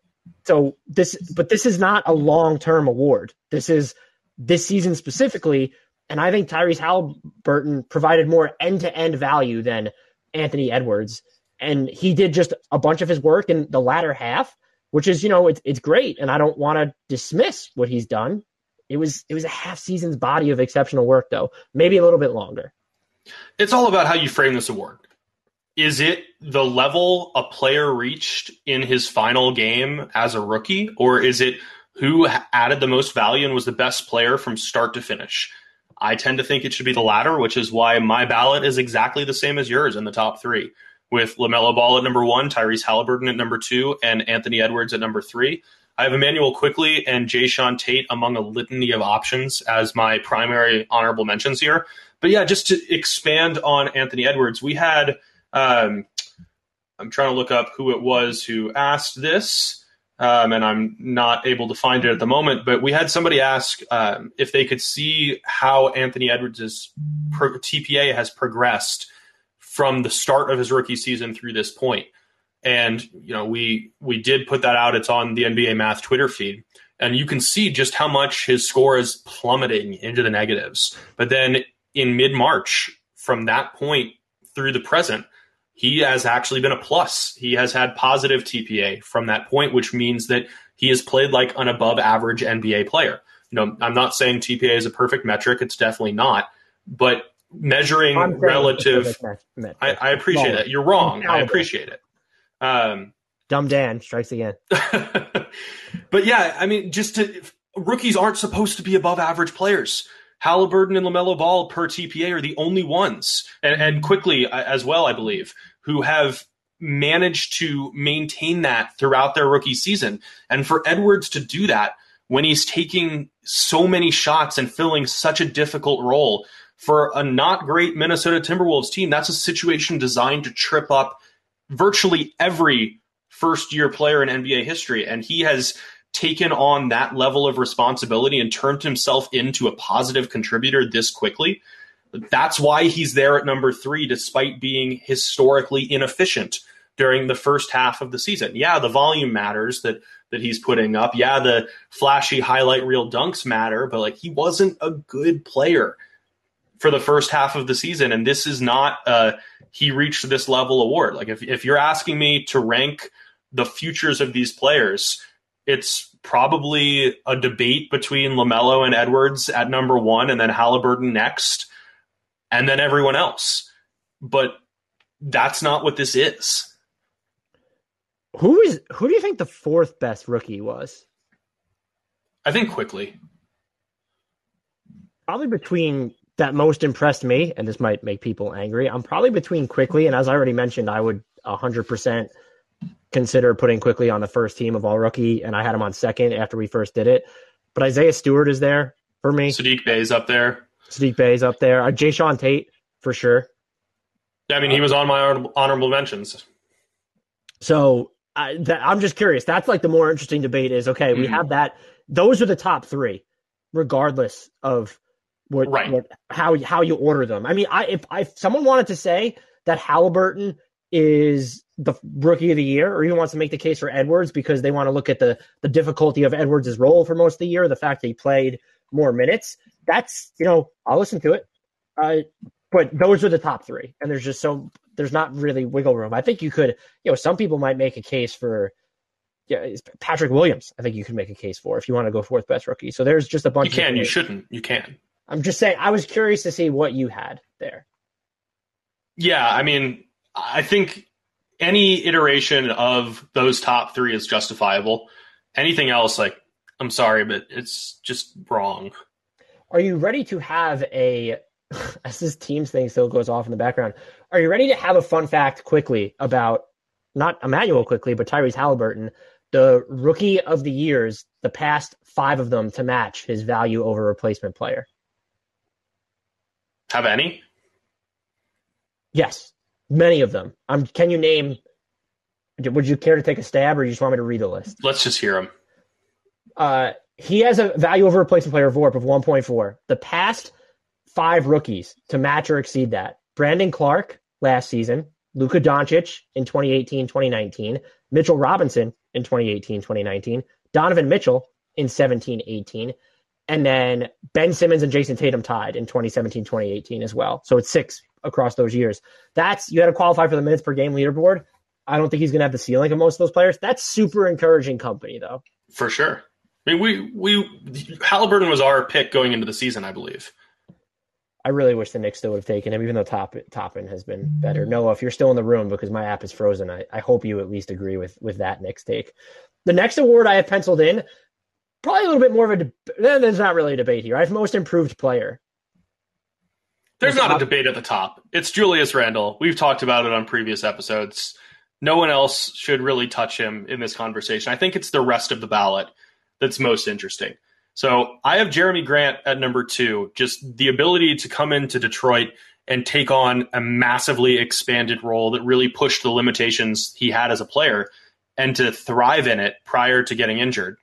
So this, but this is not a long term award. This is this season specifically and I think Tyrese Halliburton provided more end to end value than Anthony Edwards. And he did just a bunch of his work in the latter half, which is, you know, it's, it's great. And I don't want to dismiss what he's done. It was it was a half season's body of exceptional work, though. Maybe a little bit longer. It's all about how you frame this award. is it the level a player reached in his final game as a rookie, or is it who added the most value and was the best player from start to finish? I tend to think it should be the latter, which is why my ballot is exactly the same as yours in the top three, with LaMelo Ball at number one, Tyrese Halliburton at number two, and Anthony Edwards at number three. I have Immanuel Quickley and Jae'Sean Tate among a litany of options as my primary honorable mentions here. But yeah, just to expand on Anthony Edwards, we had um, I'm trying to look up who it was who asked this, um, and I'm not able to find it at the moment. But we had somebody ask um, if they could see how Anthony Edwards' pro- TPA has progressed from the start of his rookie season through this point. And you know, we we did put that out. It's on the NBA Math Twitter feed, and you can see just how much his score is plummeting into the negatives. But then in mid March, from that point through the present, he has actually been a plus. He has had positive TPA from that point, which means that he has played like an above average NBA player. You know, I'm not saying TPA is a perfect metric. It's definitely not. But measuring relative, I, I, appreciate that. You're wrong. I appreciate it. Um, Dumb Dan strikes again. [laughs] but yeah, I mean, just to, rookies aren't supposed to be above average players. Halliburton and LaMelo Ball per TPA are the only ones, and, and Quickley as well, I believe, who have managed to maintain that throughout their rookie season. And for Edwards to do that when he's taking so many shots and filling such a difficult role for a not great Minnesota Timberwolves team, that's a situation designed to trip up virtually every first year player in NBA history. And he has taken on that level of responsibility and turned himself into a positive contributor this quickly. That's why he's there at number three, despite being historically inefficient during the first half of the season. Yeah, the volume matters that that he's putting up. Yeah, the flashy highlight reel dunks matter, but like he wasn't a good player for the first half of the season. And this is not uh he reached this level award. Like if if you're asking me to rank the futures of these players, it's probably a debate between LaMelo and Edwards at number one, and then Halliburton next, and then everyone else. But that's not what this is. Who is who do you think the fourth best rookie was? I think Quickley. Probably between that most impressed me, and this might make people angry. I'm probably between Quickley and as I already mentioned, I would 100% consider putting Quickley on the first team of all rookie, and I had him on second after we first did it. But Isaiah Stewart is there for me. Saddiq Bey's up there. Saddiq Bey's up there. Uh, Jae'Sean Tate for sure. Yeah, I mean, he was on my honorable mentions. So I, am just curious. That's like the more interesting debate is okay, we mm. have that. Those are the top three, regardless of what, right. what how how you order them. I mean, I if if someone wanted to say that Halliburton is the rookie of the year, or even wants to make the case for Edwards because they want to look at the the difficulty of Edwards' role for most of the year, the fact that he played more minutes. That's you know I'll listen to it. Uh, but those are the top three, and there's just so there's not really wiggle room. I think you could you know some people might make a case for yeah Patrick Williams. I think you could make a case for if you want to go fourth best rookie. So there's just a bunch. You can. You shouldn't. You can. I'm just saying. I was curious to see what you had there. Yeah, I mean, I think any iteration of those top three is justifiable. Anything else, like, I'm sorry, but it's just wrong. Are you ready to have a, [laughs] as this teams thing still goes off in the background, are you ready to have a fun fact quickly about not Immanuel Quickley, but Tyrese Halliburton, the rookie of the years, the past five of them to match his value over replacement player? Have any? Yes. Many of them. Um, can you name? Would you care to take a stab, or you just want me to read the list? Let's just hear them. Uh, he has a value over replacement player VORP of 1.4. The past five rookies to match or exceed that: Brandon Clarke last season, Luka Doncic in 2018, 2019, Mitchell Robinson in 2018, 2019, Donovan Mitchell in 17, 18, and then Ben Simmons and Jayson Tatum tied in 2017, 2018 as well. So it's six across those years. That's you had to qualify for the minutes per game leaderboard. I don't think he's going to have the ceiling of most of those players. That's super encouraging company, though. For sure. I mean, we we Halliburton was our pick going into the season, I believe. I really wish the Knicks still would have taken him, even though Top Toppin has been better. Noah, if you're still in the room because my app is frozen, I, I hope you at least agree with with that Knicks take. The next award I have penciled in, probably a little bit more of a. De- there's not really a debate here. I have most improved player. There's not a debate at the top. It's Julius Randle. We've talked about it on previous episodes. No one else should really touch him in this conversation. I think it's the rest of the ballot that's most interesting. So I have Jerami Grant at number two. Just the ability to come into Detroit and take on a massively expanded role that really pushed the limitations he had as a player and to thrive in it prior to getting injured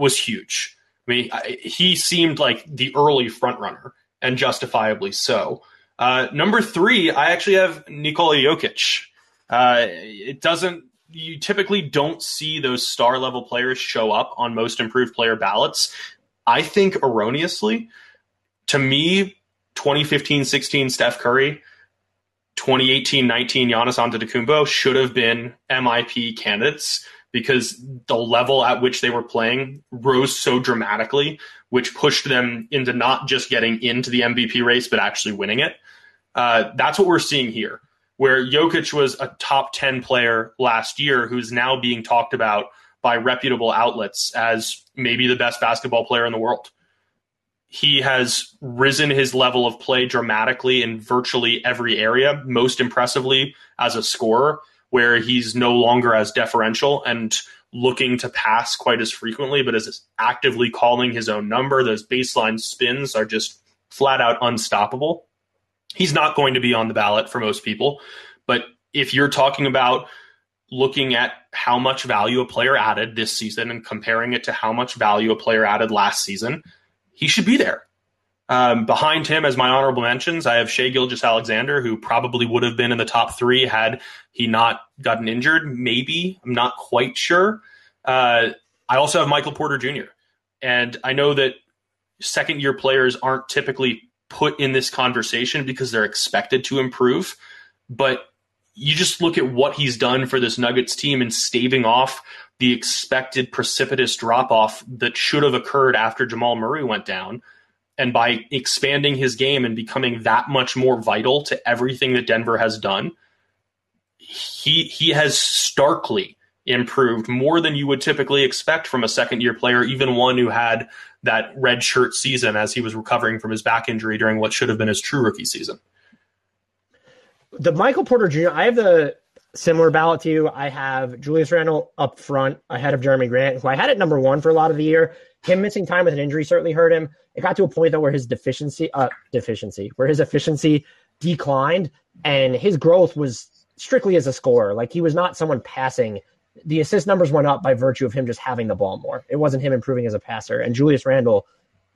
was huge. I mean, he seemed like the early front runner and justifiably so. Uh, number three, I actually have Nikola Jokic. Uh, it doesn't you typically don't see those star level players show up on most improved player ballots. I think erroneously. To me, 2015 16 Steph Curry, 2018 19 Giannis Antetokounmpo should have been MIP candidates because the level at which they were playing rose so dramatically, which pushed them into not just getting into the MVP race, but actually winning it. Uh, that's what we're seeing here, where Jokic was a top 10 player last year who's now being talked about by reputable outlets as maybe the best basketball player in the world. He has risen his level of play dramatically in virtually every area, most impressively as a scorer, where he's no longer as deferential and looking to pass quite as frequently, but is actively calling his own number. Those baseline spins are just flat out unstoppable. He's not going to be on the ballot for most people, but if you're talking about looking at how much value a player added this season and comparing it to how much value a player added last season, he should be there. Um, behind him, as my honorable mentions, I have Shai Gilgeous-Alexander, who probably would have been in the top three had he not gotten injured. Maybe. I'm not quite sure. Uh, I also have Michael Porter Jr. And I know that second year players aren't typically put in this conversation because they're expected to improve. But you just look at what he's done for this Nuggets team and staving off the expected precipitous drop off that should have occurred after Jamal Murray went down. And by expanding his game and becoming that much more vital to everything that Denver has done, he he has starkly improved more than you would typically expect from a second year player, even one who had that red shirt season as he was recovering from his back injury during what should have been his true rookie season the Michael Porter Jr. I have the similar ballot to you. I have Julius Randle up front ahead of Jerami Grant, who I had at number one for a lot of the year. Him missing time with an injury certainly hurt him. It got to a point though where his deficiency, uh, deficiency, where his efficiency declined, and his growth was strictly as a scorer. Like he was not someone passing. The assist numbers went up by virtue of him just having the ball more. It wasn't him improving as a passer. And Julius Randle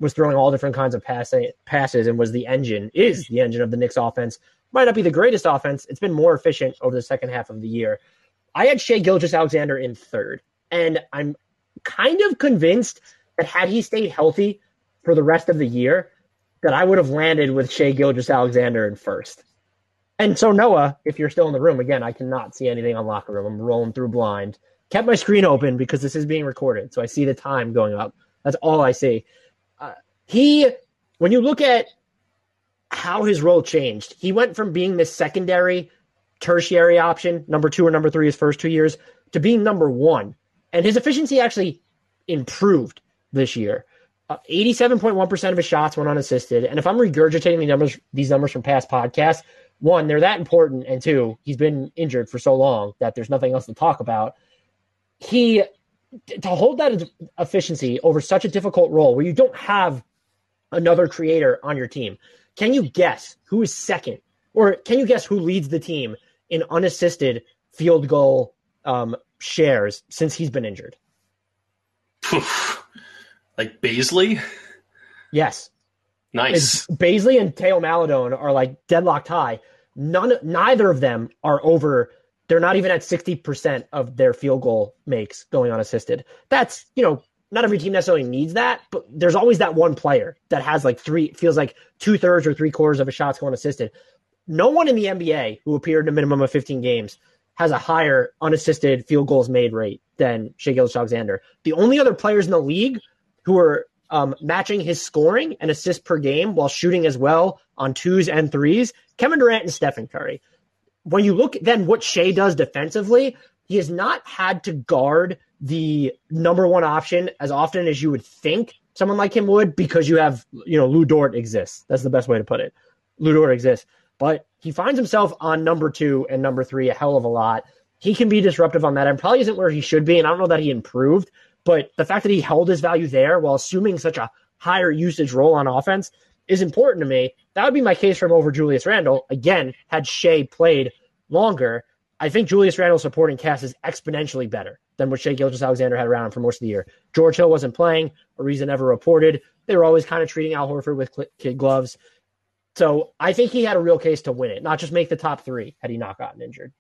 was throwing all different kinds of passing passes and was the engine, is the engine of the Knicks offense might not be the greatest offense. It's been more efficient over the second half of the year. I had Shai Gilgeous-Alexander in third, and I'm kind of convinced that had he stayed healthy for the rest of the year, that I would have landed with Shai Gilgeous-Alexander in first. And so Noah, if you're still in the room, again, I cannot see anything on locker room. I'm rolling through blind. Kept my screen open because this is being recorded, so I see the time going up. That's all I see. Uh, he, when you look at how his role changed. He went from being this secondary, tertiary option, number two or number three his first two years, to being number one. And his efficiency actually improved this year. Uh, 87.1% of his shots went unassisted. And if I'm regurgitating the numbers, these numbers from past podcasts, one, they're that important. And two, he's been injured for so long that there's nothing else to talk about. He, to hold that efficiency over such a difficult role where you don't have another creator on your team, can you guess who is second, or can you guess who leads the team in unassisted field goal um, shares since he's been injured? Like Bazley? Yes. Nice. Bazley and Theo Maledon are like deadlocked high. None, neither of them are over. They're not even at sixty percent of their field goal makes going unassisted. That's you know not every team necessarily needs that, but there's always that one player that has like three, feels like two thirds or three quarters of a shot's going assisted. No one in the NBA who appeared in a minimum of 15 games has a higher unassisted field goals made rate than Shai Gilgeous-Alexander. The only other players in the league who are um, matching his scoring and assists per game while shooting as well on twos and threes, Kevin Durant and Stephen Curry. When you look then what Shai does defensively, he has not had to guard the number one option as often as you would think someone like him would because you have, you know, Lu Dort exists. That's the best way to put it. Lu Dort exists. But he finds himself on number two and number three a hell of a lot. He can be disruptive on that and probably isn't where he should be. And I don't know that he improved, but the fact that he held his value there while assuming such a higher usage role on offense is important to me. That would be my case for him over Julius Randle. Again, had Shai played longer, I think Julius Randle's supporting cast is exponentially better than what Shai Gilgeous-Alexander had around him for most of the year. George Hill wasn't playing, a reason ever reported. They were always kind of treating Al Horford with kid gloves. So I think he had a real case to win it, not just make the top three had he not gotten injured.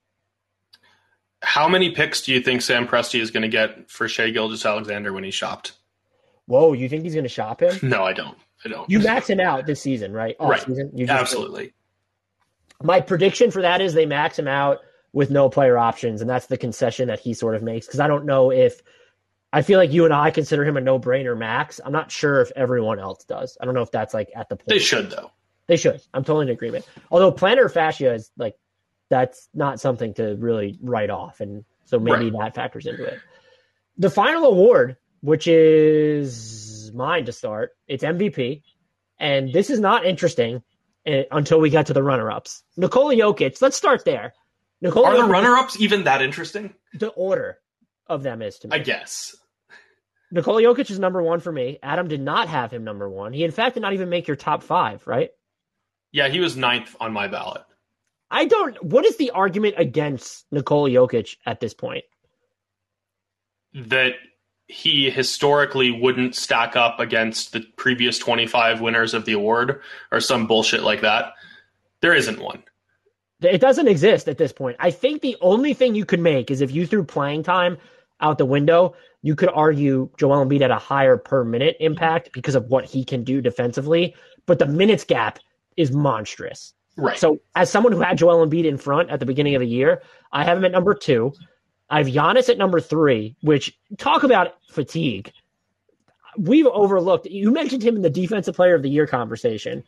How many picks do you think Sam Presti is going to get for Shai Gilgeous-Alexander when he's shopped? Whoa, you think he's going to shop him? No, I don't. I don't. You max him out this season, right? Off right. Season. You Absolutely. My prediction for that is they max him out with no player options, and that's the concession that he sort of makes. Because I don't know if I feel like you and I consider him a no-brainer max. I'm not sure if everyone else does. I don't know if that's like at the point. They should though. They should. I'm totally in agreement. Although plantar fascia is like that's not something to really write off, and so maybe right. that factors into it. The final award, which is mine to start, it's MVP, and this is not interesting eh, until we get to the runner-ups. Nikola Jokic. Let's start there. Nikola Are the runner-ups even that interesting? The order of them is to me. I guess. Nikola Jokic is number one for me. Adam did not have him number one. He, in fact, did not even make your top five, right? Yeah, he was ninth on my ballot. I don't. What is the argument against Nikola Jokic at this point? That he historically wouldn't stack up against the previous 25 winners of the award or some bullshit like that. There isn't one. It doesn't exist at this point. I think the only thing you could make is if you threw playing time out the window, you could argue Joel Embiid had a higher per minute impact because of what he can do defensively. But the minutes gap is monstrous. Right. So, as someone who had Joel Embiid in front at the beginning of the year, I have him at number two. I have Giannis at number three, which talk about fatigue. We've overlooked. You mentioned him in the defensive player of the year conversation.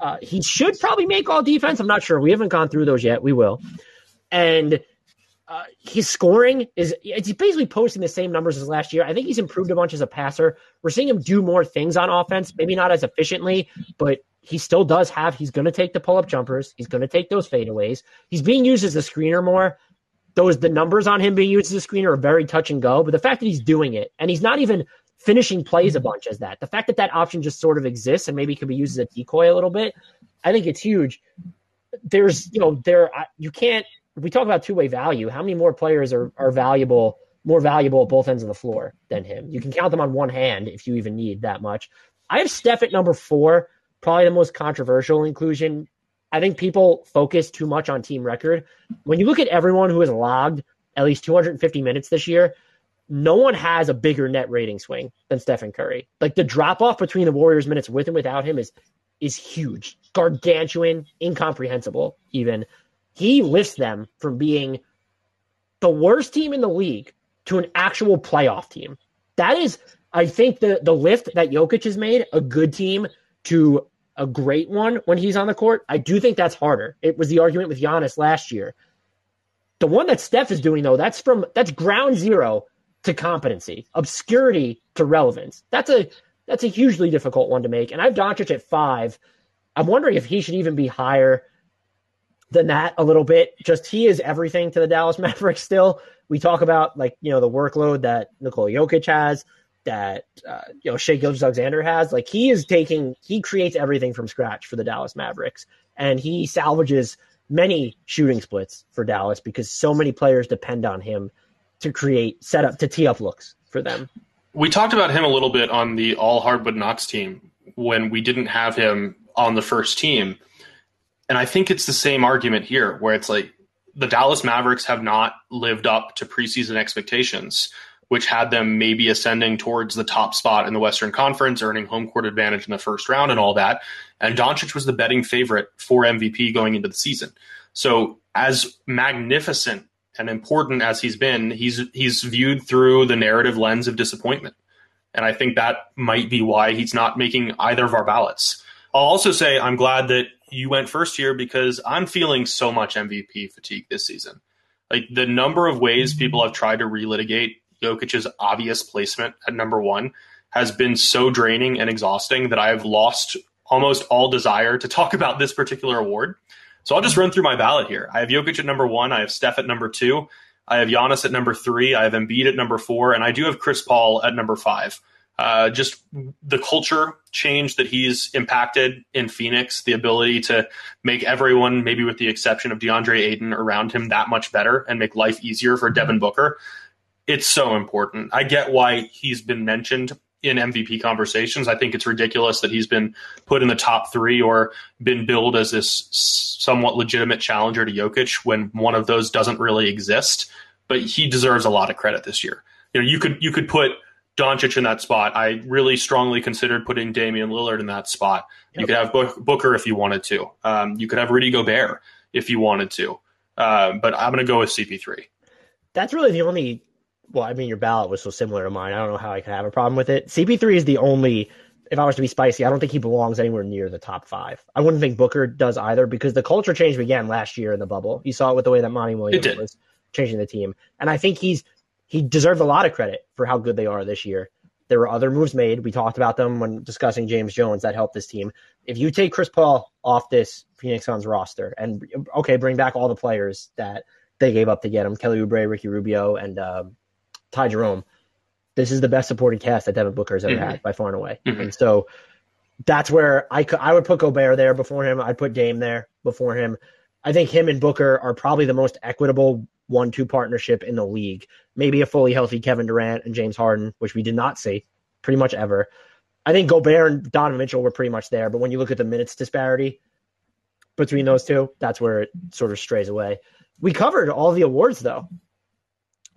Uh, he should probably make all defense. I'm not sure. We haven't gone through those yet. We will. And uh, his scoring is it's basically posting the same numbers as last year. I think he's improved a bunch as a passer. We're seeing him do more things on offense, maybe not as efficiently, but he still does have. He's going to take the pull up jumpers. He's going to take those fadeaways. He's being used as a screener more. Those the numbers on him being used as a screener are very touch and go. But the fact that he's doing it and he's not even finishing plays a bunch as that. The fact that that option just sort of exists and maybe could be used as a decoy a little bit, I think it's huge. There's, you know, there you can't. we talk about two way value, how many more players are are valuable, more valuable at both ends of the floor than him? You can count them on one hand if you even need that much. I have Steph at number four, probably the most controversial inclusion. I think people focus too much on team record. When you look at everyone who has logged at least 250 minutes this year, no one has a bigger net rating swing than Stephen Curry. Like the drop off between the Warriors minutes with and without him is is huge, gargantuan, incomprehensible. Even he lifts them from being the worst team in the league to an actual playoff team. That is, I think, the the lift that Jokic has made a good team to a great one when he's on the court. I do think that's harder. It was the argument with Giannis last year. The one that Steph is doing though, that's from that's ground zero to competency, obscurity to relevance. That's a that's a hugely difficult one to make. And I have Doncic at five. I'm wondering if he should even be higher than that a little bit. Just he is everything to the Dallas [laughs] Mavericks still. We talk about like, you know, the workload that Nikola Jokic has, that uh, you know, Shai Gilgeous-Alexander has. Like he is taking he creates everything from scratch for the Dallas Mavericks. And he salvages many shooting splits for Dallas because so many players depend on him to create setup to tee up looks for them. We talked about him a little bit on the all hardwood knocks team when we didn't have him on the first team. And I think it's the same argument here where it's like the Dallas Mavericks have not lived up to preseason expectations, which had them maybe ascending towards the top spot in the Western Conference, earning home court advantage in the first round and all that. And Doncic was the betting favorite for MVP going into the season. So, as magnificent and important as he's been, he's he's viewed through the narrative lens of disappointment. And I think that might be why he's not making either of our ballots. I'll also say I'm glad that you went first here because I'm feeling so much MVP fatigue this season. Like the number of ways people have tried to relitigate Jokic's obvious placement at number one has been so draining and exhausting that I have lost almost all desire to talk about this particular award. So I'll just run through my ballot here. I have Jokic at number one. I have Steph at number two. I have Giannis at number three. I have Embiid at number four, and I do have Chris Paul at number five. Uh, just the culture change that he's impacted in Phoenix, the ability to make everyone, maybe with the exception of DeAndre Ayton, around him that much better and make life easier for Devin Booker. It's so important. I get why he's been mentioned in MVP conversations. I think it's ridiculous that he's been put in the top three or been billed as this somewhat legitimate challenger to Jokic when one of those doesn't really exist. But he deserves a lot of credit this year. You know, you could you could put Doncic in that spot. I really strongly considered putting Damian Lillard in that spot. Yep. You could have Booker if you wanted to. Um, you could have Rudy Gobert if you wanted to. Uh, but I'm going to go with CP3. That's really the only. Well, I mean, your ballot was so similar to mine. I don't know how I could have a problem with it. CP3 is the only. If I was to be spicy, I don't think he belongs anywhere near the top five. I wouldn't think Booker does either because the culture change began last year in the bubble. You saw it with the way that Monty Williams was changing the team, and I think he's he deserves a lot of credit for how good they are this year. There were other moves made. We talked about them when discussing James Jones that helped this team. If you take Chris Paul off this Phoenix Suns roster and okay, bring back all the players that they gave up to get him, Kelly Oubre, Ricky Rubio, and uh, Ty Jerome, this is the best supporting cast that Devin Booker has ever mm-hmm. had by far and away. Mm-hmm. And so that's where I could, I would put Gobert there before him. I'd put Dame there before him. I think him and Booker are probably the most equitable one two partnership in the league. Maybe a fully healthy Kevin Durant and James Harden, which we did not see pretty much ever. I think Gobert and Donovan Mitchell were pretty much there, but when you look at the minutes disparity between those two, that's where it sort of strays away. We covered all the awards though,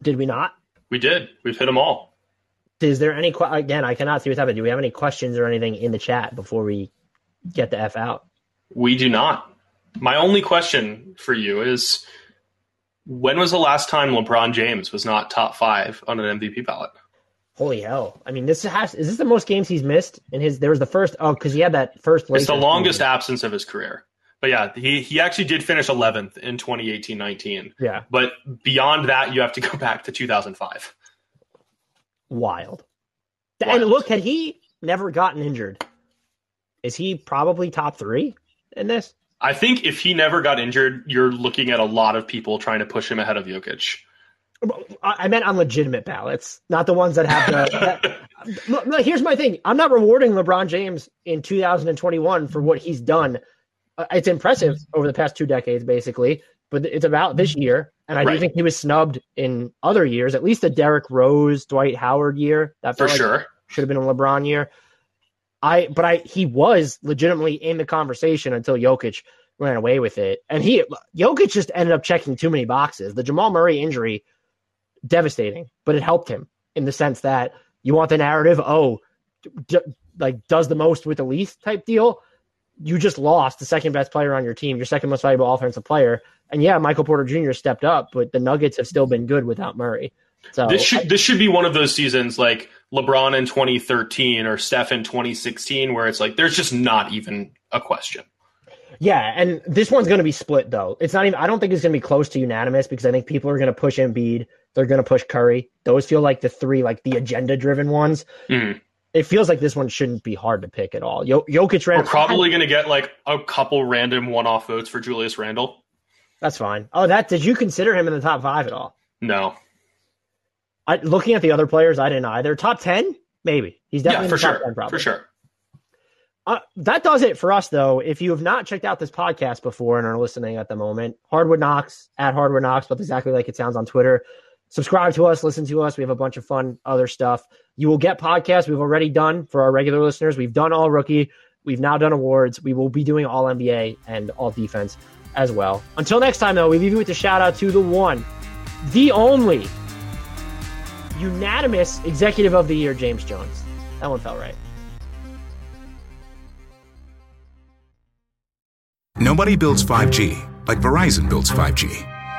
did we not? We did. We've hit them all. Is there any again? I cannot see what's happening. Do we have any questions or anything in the chat before we get the f out? We do not. My only question for you is when was the last time LeBron James was not top five on an MVP ballot? Holy hell! I mean, this has is this the most games he's missed in his? There was the first oh because he had that first. It's the longest season. absence of his career. But yeah, he he actually did finish 11th in 2018-19. Yeah. But beyond that, you have to go back to 2005. Wild. Wild. And look, had he never gotten injured, is he probably top three in this? I think if he never got injured, you're looking at a lot of people trying to push him ahead of Jokic. I meant on legitimate ballots, not the ones that have the. [laughs] that, here's my thing: I'm not rewarding LeBron James in 2021 for what he's done. Uh, it's impressive over the past two decades, basically, but it's about this year, and I right. do think he was snubbed in other years. At least the Derrick Rose, Dwight Howard year. That for like sure should have been a LeBron year. I but I he was legitimately in the conversation until Jokic ran away with it. And he Jokic just ended up checking too many boxes. The Jamal Murray injury devastating, but it helped him in the sense that you want the narrative, oh, d- like does the most with the least type deal. You just lost the second best player on your team, your second most valuable offensive player. And yeah, Michael Porter Jr. stepped up, but the Nuggets have still been good without Murray. So this should I, this should be one of those seasons like LeBron in 2013 or Steph in 2016, where it's like there's just not even a question. Yeah, and this one's going to be split though. It's not even. I don't think it's going to be close to unanimous because I think people are going to push Embiid. They're going to push Curry. Those feel like the three, like the agenda-driven ones. Mm. It feels like this one shouldn't be hard to pick at all. Yo- Jokic ran. We're probably going to get like a couple random one-off votes for Julius Randle. That's fine. Oh, that did you consider him in the top five at all? No. I, looking at the other players, I didn't either. Top ten, maybe. He's definitely yeah, for sure. 10, for sure. Uh, that does it for us, though. If you have not checked out this podcast before and are listening at the moment, Hardwood Knocks at Hardwood Knocks, but exactly like it sounds on Twitter. Subscribe to us, listen to us. We have a bunch of fun other stuff. You will get podcasts we've already done for our regular listeners. We've done all rookie. We've now done awards. We will be doing all NBA and all defense as well. Until next time, though, we leave you with a shout out to the one, the only unanimous executive of the year, James Jones. That one felt right. Nobody builds 5G like Verizon builds 5G